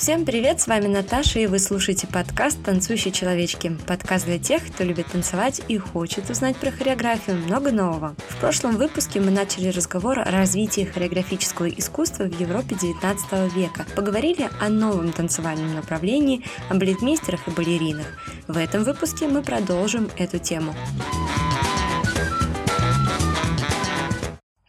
Всем привет, с вами Наташа, и вы слушаете подкаст «Танцующие человечки». Подкаст для тех, кто любит танцевать и хочет узнать про хореографию много нового. В прошлом выпуске мы начали разговор о развитии хореографического искусства в Европе 19 века. Поговорили о новом танцевальном направлении, о балетмейстерах и балеринах. В этом выпуске мы продолжим эту тему.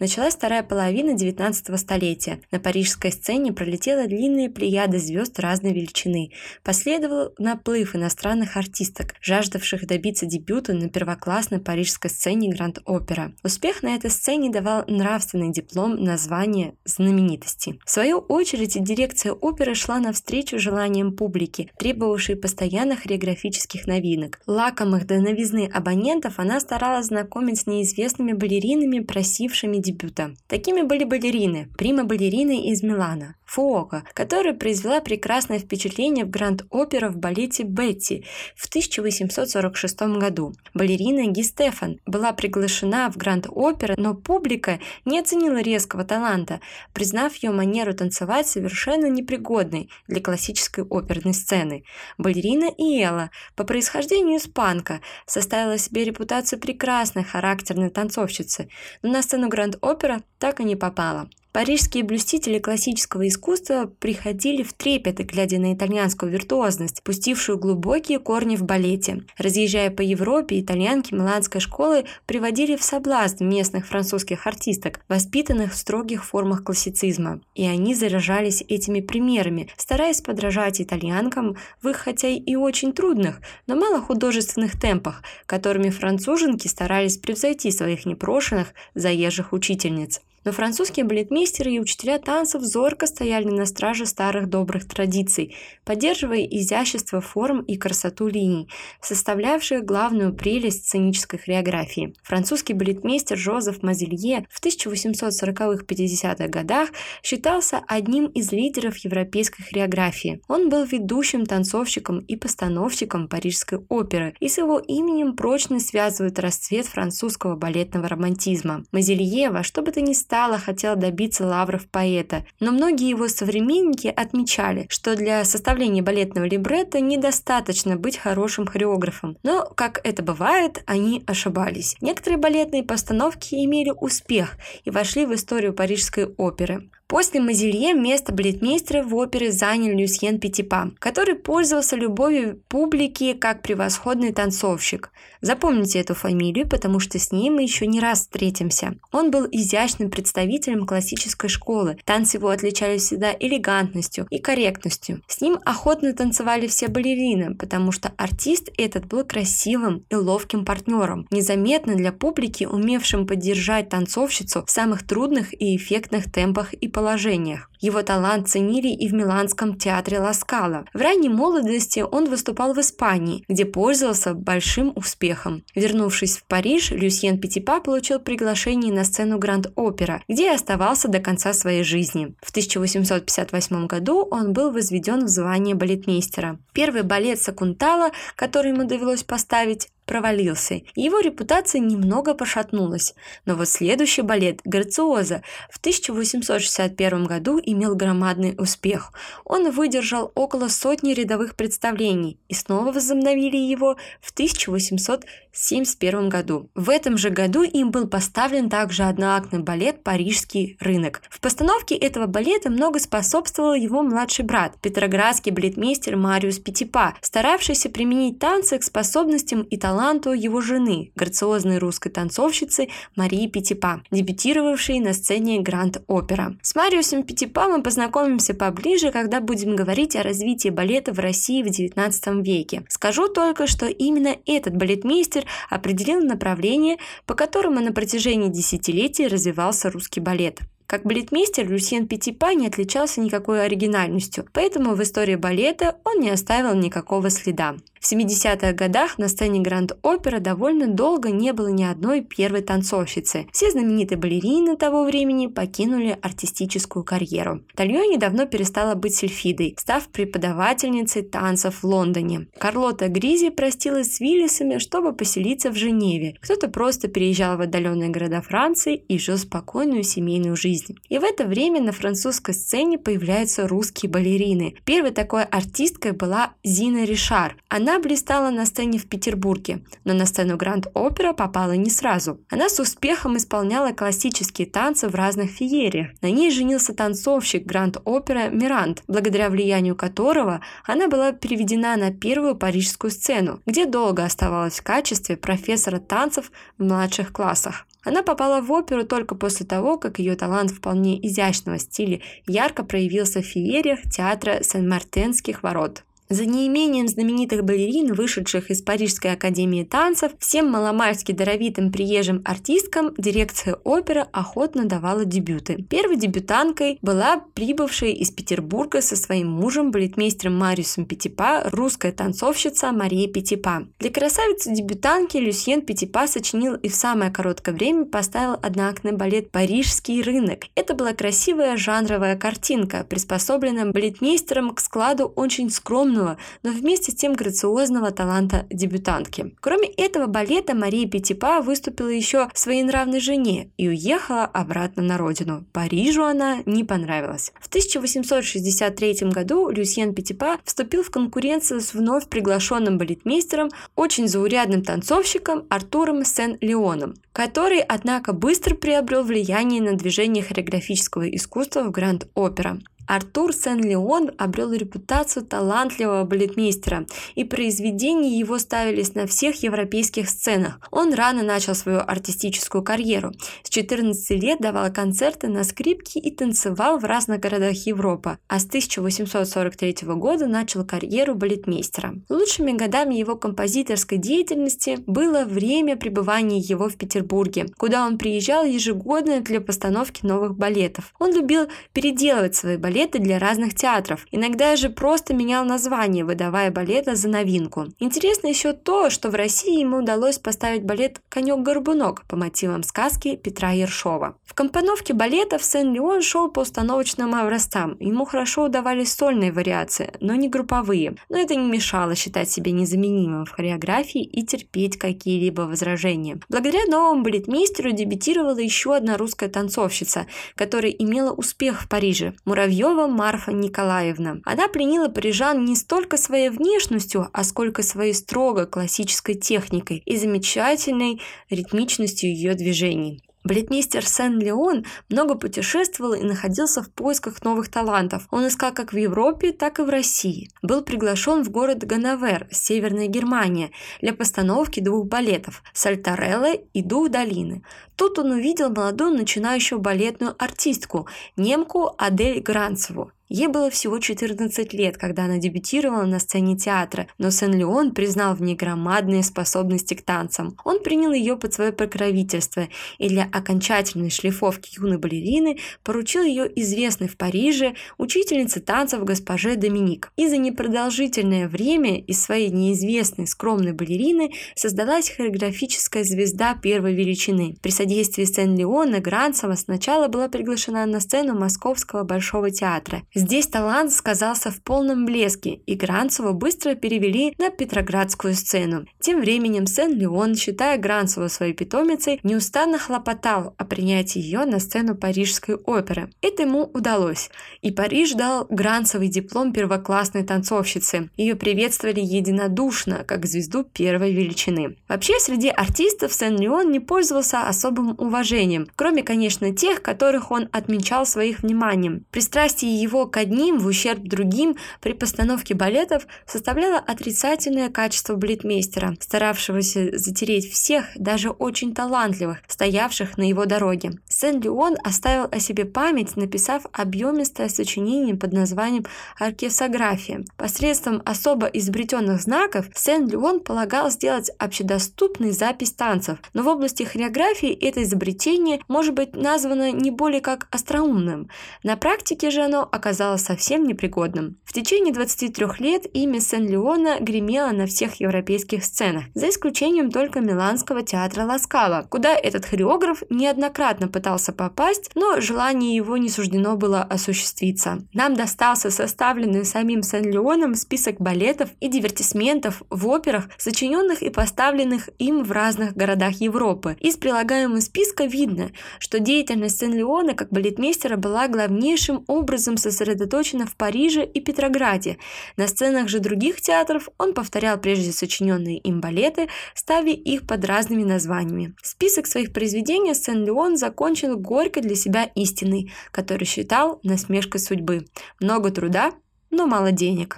Началась вторая половина 19 столетия. На парижской сцене пролетела длинная плеяда звезд разной величины. Последовал наплыв иностранных артисток, жаждавших добиться дебюта на первоклассной парижской сцене Гранд-Опера. Успех на этой сцене давал нравственный диплом названия знаменитости. В свою очередь, дирекция оперы шла навстречу желаниям публики, требовавшей постоянных хореографических новинок. Лакомых до новизны абонентов она старалась знакомить с неизвестными балеринами, просившими дебют дебюта. Такими были балерины, прима-балерины из Милана, Фуока, которая произвела прекрасное впечатление в Гранд-Опера в балете «Бетти» в 1846 году. Балерина Ги Стефан была приглашена в Гранд-Опера, но публика не оценила резкого таланта, признав ее манеру танцевать совершенно непригодной для классической оперной сцены. Балерина Иэла, по происхождению испанка, составила себе репутацию прекрасной характерной танцовщицы, но на сцену Гранд-Опера так и не попала. Парижские блюстители классического искусства приходили в трепет, глядя на итальянскую виртуозность, пустившую глубокие корни в балете. Разъезжая по Европе, итальянки миланской школы приводили в соблазн местных французских артисток, воспитанных в строгих формах классицизма. И они заражались этими примерами, стараясь подражать итальянкам в их хотя и очень трудных, но малохудожественных темпах, которыми француженки старались превзойти своих непрошенных заезжих учительниц. Но французские балетмейстеры и учителя танцев зорко стояли на страже старых добрых традиций, поддерживая изящество форм и красоту линий, составлявших главную прелесть сценической хореографии. Французский балетмейстер Жозеф Мазелье в 1840-50-х годах считался одним из лидеров европейской хореографии. Он был ведущим танцовщиком и постановщиком Парижской оперы, и с его именем прочно связывают расцвет французского балетного романтизма. Мазелье во что бы то ни стало Стала хотел добиться лавров поэта, но многие его современники отмечали, что для составления балетного либретто недостаточно быть хорошим хореографом. Но, как это бывает, они ошибались. Некоторые балетные постановки имели успех и вошли в историю парижской оперы. После Мазилье место балетмейстера в опере занял Люсьен Петипа, который пользовался любовью публики как превосходный танцовщик. Запомните эту фамилию, потому что с ним мы еще не раз встретимся. Он был изящным представителем классической школы. Танцы его отличались всегда элегантностью и корректностью. С ним охотно танцевали все балерины, потому что артист этот был красивым и ловким партнером, незаметно для публики, умевшим поддержать танцовщицу в самых трудных и эффектных темпах и положениях положениях. Его талант ценили и в Миланском театре Ласкала. В ранней молодости он выступал в Испании, где пользовался большим успехом. Вернувшись в Париж, Люсьен Петипа получил приглашение на сцену Гранд-Опера, где и оставался до конца своей жизни. В 1858 году он был возведен в звание балетмейстера. Первый балет Сакунтала, который ему довелось поставить, провалился, и его репутация немного пошатнулась. Но вот следующий балет «Грациоза» в 1861 году имел громадный успех. Он выдержал около сотни рядовых представлений и снова возобновили его в 1871 году. В этом же году им был поставлен также одноактный балет «Парижский рынок». В постановке этого балета много способствовал его младший брат, петроградский балетмейстер Мариус Петипа, старавшийся применить танцы к способностям и талантам таланту его жены, грациозной русской танцовщицы Марии Петипа, дебютировавшей на сцене Гранд-Опера. С Мариусом Петипа мы познакомимся поближе, когда будем говорить о развитии балета в России в XIX веке. Скажу только, что именно этот балетмейстер определил направление, по которому на протяжении десятилетий развивался русский балет. Как балетмейстер Люсьен Петипа не отличался никакой оригинальностью, поэтому в истории балета он не оставил никакого следа. В 70-х годах на сцене Гранд-Опера довольно долго не было ни одной первой танцовщицы. Все знаменитые балерины того времени покинули артистическую карьеру. Тальони давно перестала быть сельфидой, став преподавательницей танцев в Лондоне. Карлота Гризи простилась с Виллисами, чтобы поселиться в Женеве. Кто-то просто переезжал в отдаленные города Франции и жил спокойную семейную жизнь. И в это время на французской сцене появляются русские балерины. Первой такой артисткой была Зина Ришар. Она блистала на сцене в Петербурге, но на сцену Гранд-Опера попала не сразу. Она с успехом исполняла классические танцы в разных феериях. На ней женился танцовщик Гранд-Опера Мирант, благодаря влиянию которого она была переведена на первую парижскую сцену, где долго оставалась в качестве профессора танцев в младших классах. Она попала в оперу только после того, как ее талант вполне изящного стиля ярко проявился в феериях театра Сен-Мартенских ворот. За неимением знаменитых балерин, вышедших из Парижской академии танцев, всем маломальски даровитым приезжим артисткам дирекция оперы охотно давала дебюты. Первой дебютанткой была прибывшая из Петербурга со своим мужем, балетмейстером Мариусом Петипа, русская танцовщица Мария Петипа. Для красавицы-дебютанки Люсьен Петипа сочинил и в самое короткое время поставил одноактный балет «Парижский рынок». Это была красивая жанровая картинка, приспособленная балетмейстером к складу очень скромного юного, но вместе с тем грациозного таланта дебютантки. Кроме этого балета Мария Петипа выступила еще своей нравной жене и уехала обратно на родину. Парижу она не понравилась. В 1863 году Люсьен Петипа вступил в конкуренцию с вновь приглашенным балетмейстером, очень заурядным танцовщиком Артуром Сен-Леоном, который, однако, быстро приобрел влияние на движение хореографического искусства в Гранд-Опера. Артур Сен-Леон обрел репутацию талантливого балетмейстера, и произведения его ставились на всех европейских сценах. Он рано начал свою артистическую карьеру. С 14 лет давал концерты на скрипке и танцевал в разных городах Европы, а с 1843 года начал карьеру балетмейстера. Лучшими годами его композиторской деятельности было время пребывания его в Петербурге, куда он приезжал ежегодно для постановки новых балетов. Он любил переделывать свои балеты балеты для разных театров. Иногда же просто менял название, выдавая балета за новинку. Интересно еще то, что в России ему удалось поставить балет «Конек-горбунок» по мотивам сказки Петра Ершова. В компоновке балетов Сен-Леон шел по установочным образцам. Ему хорошо удавались сольные вариации, но не групповые. Но это не мешало считать себя незаменимым в хореографии и терпеть какие-либо возражения. Благодаря новому балетмейстеру дебютировала еще одна русская танцовщица, которая имела успех в Париже – Муравьев Муравьева Марфа Николаевна. Она пленила парижан не столько своей внешностью, а сколько своей строго классической техникой и замечательной ритмичностью ее движений. Балетмейстер Сен-Леон много путешествовал и находился в поисках новых талантов. Он искал как в Европе, так и в России. Был приглашен в город Ганновер, Северная Германия, для постановки двух балетов «Сальтарелла» и «Дух долины». Тут он увидел молодую начинающую балетную артистку, немку Адель Гранцеву. Ей было всего 14 лет, когда она дебютировала на сцене театра, но Сен-Леон признал в ней громадные способности к танцам. Он принял ее под свое покровительство и для окончательной шлифовки юной балерины поручил ее известной в Париже учительнице танцев госпоже Доминик. И за непродолжительное время из своей неизвестной скромной балерины создалась хореографическая звезда первой величины. При содействии Сен-Леона Гранцева сначала была приглашена на сцену Московского Большого театра. Здесь талант сказался в полном блеске, и Гранцева быстро перевели на Петроградскую сцену. Тем временем Сен-Леон, считая Гранцеву своей питомицей, неустанно хлопотал о принятии ее на сцену Парижской оперы. Это ему удалось, и Париж дал Гранцевой диплом первоклассной танцовщицы. Ее приветствовали единодушно, как звезду первой величины. Вообще, среди артистов Сен-Леон не пользовался особым уважением, кроме, конечно, тех, которых он отмечал своих вниманием. Пристрастие его к одним в ущерб другим при постановке балетов составляло отрицательное качество балетмейстера. Старавшегося затереть всех, даже очень талантливых, стоявших на его дороге. Сен-Леон оставил о себе память, написав объемистое сочинение под названием «Аркесография». Посредством особо изобретенных знаков Сен-Леон полагал сделать общедоступной запись танцев, но в области хореографии это изобретение может быть названо не более как остроумным. На практике же оно оказалось совсем непригодным. В течение 23 лет имя Сен-Леона гремело на всех европейских сценах, за исключением только Миланского театра Ласкала, куда этот хореограф неоднократно пытался попасть, но желание его не суждено было осуществиться. Нам достался составленный самим Сен-Леоном список балетов и дивертисментов в операх, сочиненных и поставленных им в разных городах Европы. Из прилагаемого списка видно, что деятельность Сен-Леона как балетмейстера была главнейшим образом сосредоточена в Париже и Петрограде. На сценах же других театров он повторял прежде сочиненные им балеты, ставя их под разными названиями. Список своих произведений Сен-Леон закончил горько для себя истиной, который считал насмешкой судьбы. Много труда, но мало денег.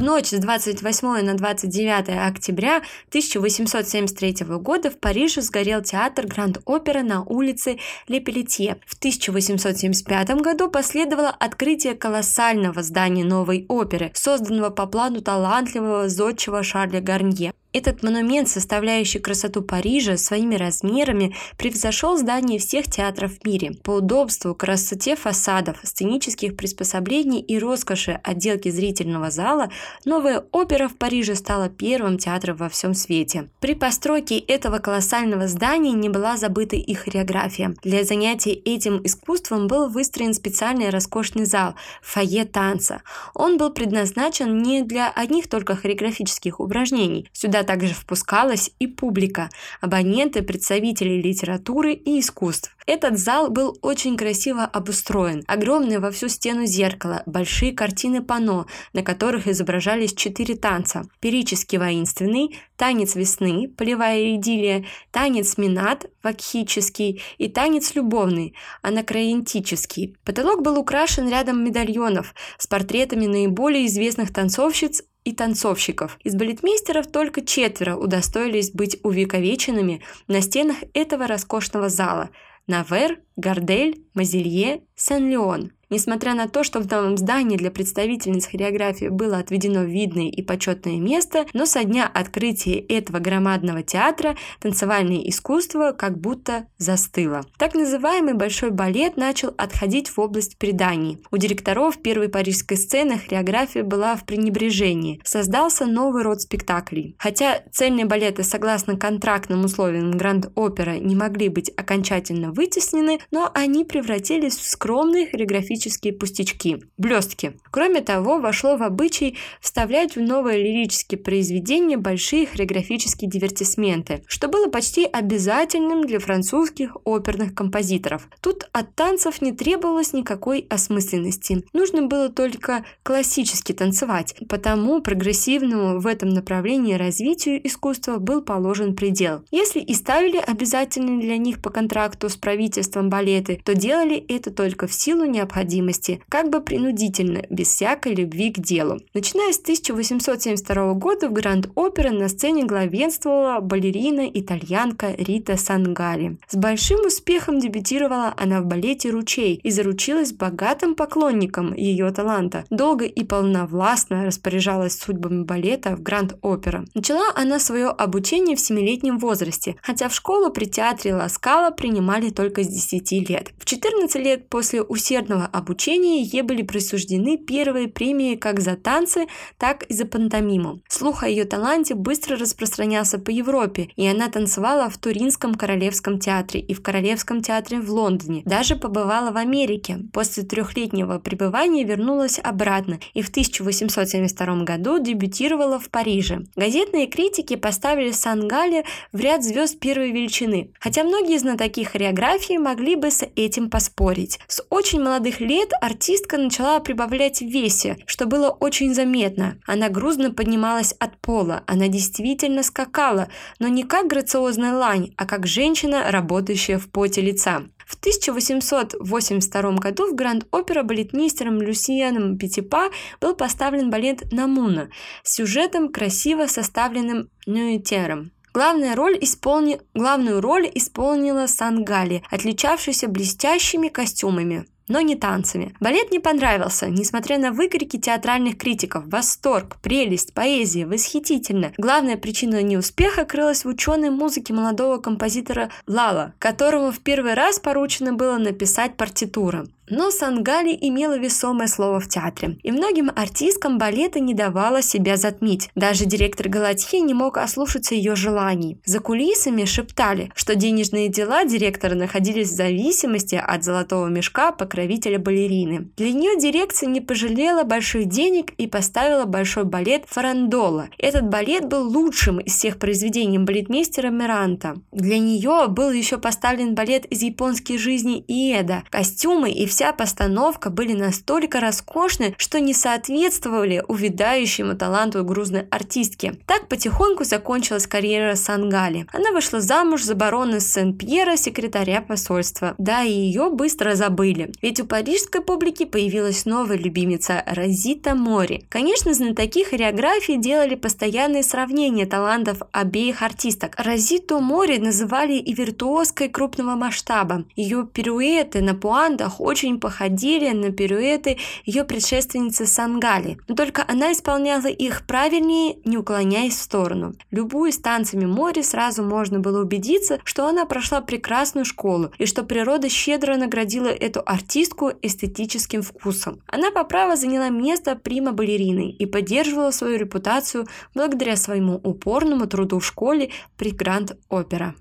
В ночь с 28 на 29 октября 1873 года в Париже сгорел театр Гранд-Опера на улице Лепелетье. В 1875 году последовало открытие колоссального здания новой оперы, созданного по плану талантливого зодчего Шарля Гарнье. Этот монумент, составляющий красоту Парижа своими размерами, превзошел здание всех театров в мире. По удобству, красоте фасадов, сценических приспособлений и роскоши отделки зрительного зала, новая опера в Париже стала первым театром во всем свете. При постройке этого колоссального здания не была забыта и хореография. Для занятий этим искусством был выстроен специальный роскошный зал – фойе танца. Он был предназначен не для одних только хореографических упражнений. Сюда Сюда также впускалась и публика, абоненты, представители литературы и искусств. Этот зал был очень красиво обустроен. Огромное во всю стену зеркало, большие картины пано, на которых изображались четыре танца. Перический воинственный, танец весны, полевая идиллия, танец минат, вакхический и танец любовный, анакроентический. Потолок был украшен рядом медальонов с портретами наиболее известных танцовщиц и танцовщиков. Из балетмейстеров только четверо удостоились быть увековеченными на стенах этого роскошного зала – Навер, Гардель, Мазилье, Сен-Леон. Несмотря на то, что в новом здании для представительниц хореографии было отведено видное и почетное место, но со дня открытия этого громадного театра танцевальное искусство как будто застыло. Так называемый большой балет начал отходить в область преданий. У директоров первой парижской сцены хореография была в пренебрежении. Создался новый род спектаклей. Хотя цельные балеты, согласно контрактным условиям Гранд-Опера, не могли быть окончательно вытеснены, но они превратились в скромные хореографические лирические пустячки, блестки. Кроме того, вошло в обычай вставлять в новые лирические произведения большие хореографические дивертисменты, что было почти обязательным для французских оперных композиторов. Тут от танцев не требовалось никакой осмысленности. Нужно было только классически танцевать, потому прогрессивному в этом направлении развитию искусства был положен предел. Если и ставили обязательные для них по контракту с правительством балеты, то делали это только в силу необходимости необходимости, как бы принудительно, без всякой любви к делу. Начиная с 1872 года в Гранд-Опера на сцене главенствовала балерина-итальянка Рита Сангари. С большим успехом дебютировала она в балете «Ручей» и заручилась богатым поклонником ее таланта. Долго и полновластно распоряжалась судьбами балета в Гранд-Опера. Начала она свое обучение в 7-летнем возрасте, хотя в школу при театре Ласкала принимали только с 10 лет. В 14 лет после усердного обучения ей были присуждены первые премии как за танцы, так и за пантомиму. Слух о ее таланте быстро распространялся по Европе, и она танцевала в Туринском королевском театре и в Королевском театре в Лондоне. Даже побывала в Америке. После трехлетнего пребывания вернулась обратно и в 1872 году дебютировала в Париже. Газетные критики поставили Сангале в ряд звезд первой величины, хотя многие знатоки хореографии могли бы с этим поспорить. С очень молодых лет артистка начала прибавлять в весе, что было очень заметно. Она грузно поднималась от пола, она действительно скакала, но не как грациозная лань, а как женщина, работающая в поте лица. В 1882 году в Гранд-Опера балетмейстером Люсьеном Петипа был поставлен балет «Намуна» с сюжетом, красиво составленным Нюитером. Главную роль, исполни... Главную роль исполнила Сангали, отличавшаяся блестящими костюмами но не танцами. Балет не понравился, несмотря на выкрики театральных критиков. Восторг, прелесть, поэзия, восхитительно. Главная причина неуспеха крылась в ученой музыке молодого композитора Лала, которому в первый раз поручено было написать партитуру. Но Сангали имела весомое слово в театре, и многим артисткам балета не давала себя затмить. Даже директор Галатье не мог ослушаться ее желаний. За кулисами шептали, что денежные дела директора находились в зависимости от золотого мешка покровителя балерины. Для нее дирекция не пожалела больших денег и поставила большой балет «Фарандола». Этот балет был лучшим из всех произведений балетмейстера Миранта. Для нее был еще поставлен балет из японской жизни Иеда. Костюмы и вся постановка были настолько роскошны, что не соответствовали увядающему таланту грузной артистки. Так потихоньку закончилась карьера Сангали. Она вышла замуж за барона Сен-Пьера, секретаря посольства. Да, и ее быстро забыли. Ведь у парижской публики появилась новая любимица Розита Мори. Конечно, знатоки хореографии делали постоянные сравнения талантов обеих артисток. Розиту Мори называли и виртуозкой крупного масштаба. Ее пируэты на пуантах очень походили на пируэты ее предшественницы Сангали, но только она исполняла их правильнее, не уклоняясь в сторону. Любую с танцами море сразу можно было убедиться, что она прошла прекрасную школу и что природа щедро наградила эту артистку эстетическим вкусом. Она по праву заняла место прима балерины и поддерживала свою репутацию благодаря своему упорному труду в школе при Гранд-Опера.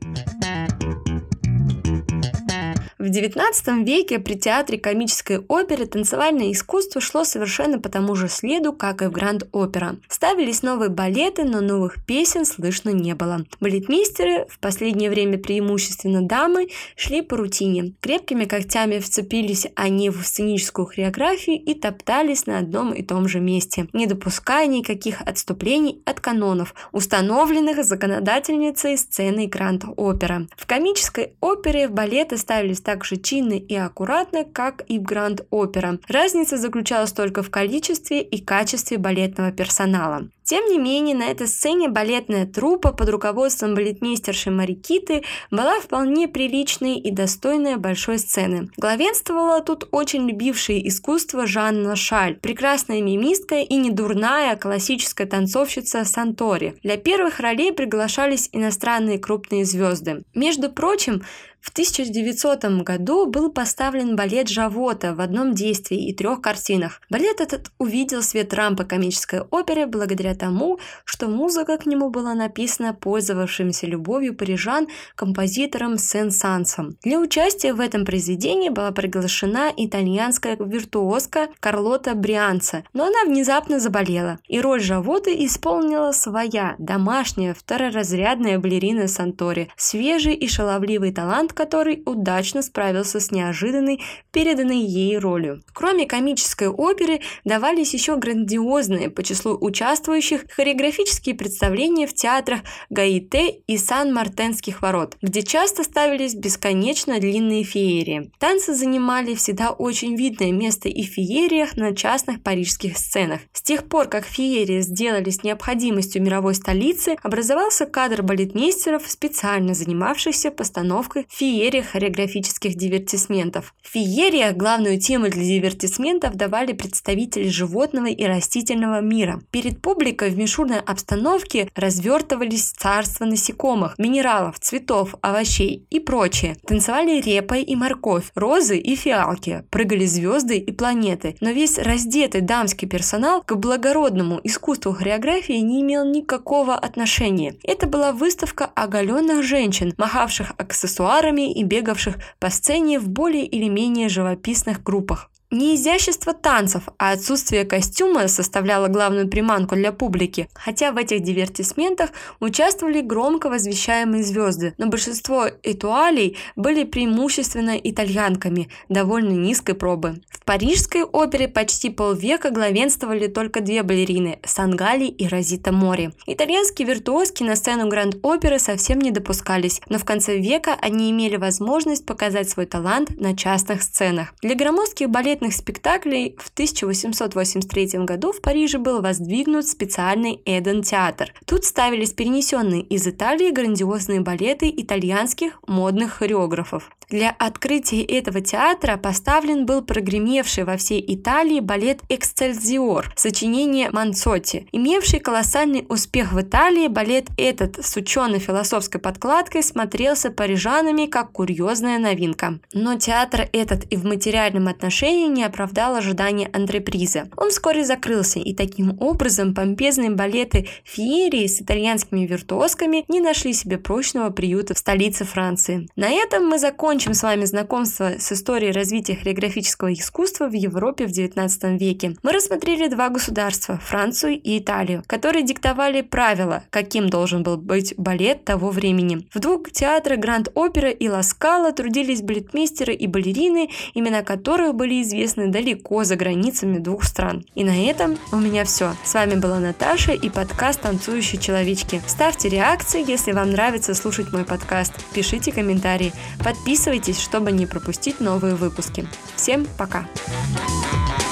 В XIX веке при театре комической оперы танцевальное искусство шло совершенно по тому же следу, как и в Гранд-Опера. Ставились новые балеты, но новых песен слышно не было. Балетмейстеры, в последнее время преимущественно дамы, шли по рутине. Крепкими когтями вцепились они в сценическую хореографию и топтались на одном и том же месте, не допуская никаких отступлений от канонов, установленных законодательницей сцены Гранд-Опера. В комической опере балеты ставились так же чинно и аккуратно, как и в Гранд-Опера. Разница заключалась только в количестве и качестве балетного персонала. Тем не менее, на этой сцене балетная труппа под руководством балетмейстерши Марикиты была вполне приличной и достойной большой сцены. Главенствовала тут очень любившая искусство Жанна Шаль, прекрасная мимистка и недурная классическая танцовщица Сантори. Для первых ролей приглашались иностранные крупные звезды. Между прочим, в 1900 году был поставлен балет Жавота в одном действии и трех картинах. Балет этот увидел свет рампы комической оперы благодаря тому, что музыка к нему была написана пользовавшимся любовью парижан композитором Сен-Сансом. Для участия в этом произведении была приглашена итальянская виртуозка Карлота Брианца, но она внезапно заболела, и роль Жавоты исполнила своя, домашняя, второразрядная балерина Сантори, свежий и шаловливый талант который удачно справился с неожиданной, переданной ей ролью. Кроме комической оперы, давались еще грандиозные по числу участвующих хореографические представления в театрах Гаите и Сан-Мартенских ворот, где часто ставились бесконечно длинные феерии. Танцы занимали всегда очень видное место и в феериях на частных парижских сценах. С тех пор, как феерии сделались необходимостью мировой столицы, образовался кадр балетмейстеров, специально занимавшихся постановкой феерия хореографических дивертисментов. В феериях главную тему для дивертисментов давали представители животного и растительного мира. Перед публикой в мишурной обстановке развертывались царства насекомых, минералов, цветов, овощей и прочее. Танцевали репа и морковь, розы и фиалки, прыгали звезды и планеты. Но весь раздетый дамский персонал к благородному искусству хореографии не имел никакого отношения. Это была выставка оголенных женщин, махавших аксессуарами и бегавших по сцене в более или менее живописных группах. Не изящество танцев, а отсутствие костюма составляло главную приманку для публики, хотя в этих дивертисментах участвовали громко возвещаемые звезды, но большинство этуалей были преимущественно итальянками довольно низкой пробы. В парижской опере почти полвека главенствовали только две балерины – Сангали и Розита Мори. Итальянские виртуозки на сцену Гранд-оперы совсем не допускались, но в конце века они имели возможность показать свой талант на частных сценах. Для громоздких балетных спектаклей в 1883 году в Париже был воздвигнут специальный Эден-театр. Тут ставились перенесенные из Италии грандиозные балеты итальянских модных хореографов. Для открытия этого театра поставлен был прогремевший во всей Италии балет «Эксцельзиор» сочинение Манцотти. Имевший колоссальный успех в Италии, балет этот с учено-философской подкладкой смотрелся парижанами как курьезная новинка. Но театр этот и в материальном отношении не оправдал ожидания антрепризы. Он вскоре закрылся, и таким образом помпезные балеты феерии с итальянскими виртуозками не нашли себе прочного приюта в столице Франции. На этом мы закончим закончим с вами знакомство с историей развития хореографического искусства в Европе в XIX веке. Мы рассмотрели два государства – Францию и Италию, которые диктовали правила, каким должен был быть балет того времени. В двух театрах Гранд-Опера и Ласкала трудились балетмейстеры и балерины, имена которых были известны далеко за границами двух стран. И на этом у меня все. С вами была Наташа и подкаст «Танцующие человечки». Ставьте реакции, если вам нравится слушать мой подкаст. Пишите комментарии. Подписывайтесь Подписывайтесь, чтобы не пропустить новые выпуски. Всем пока! Пока.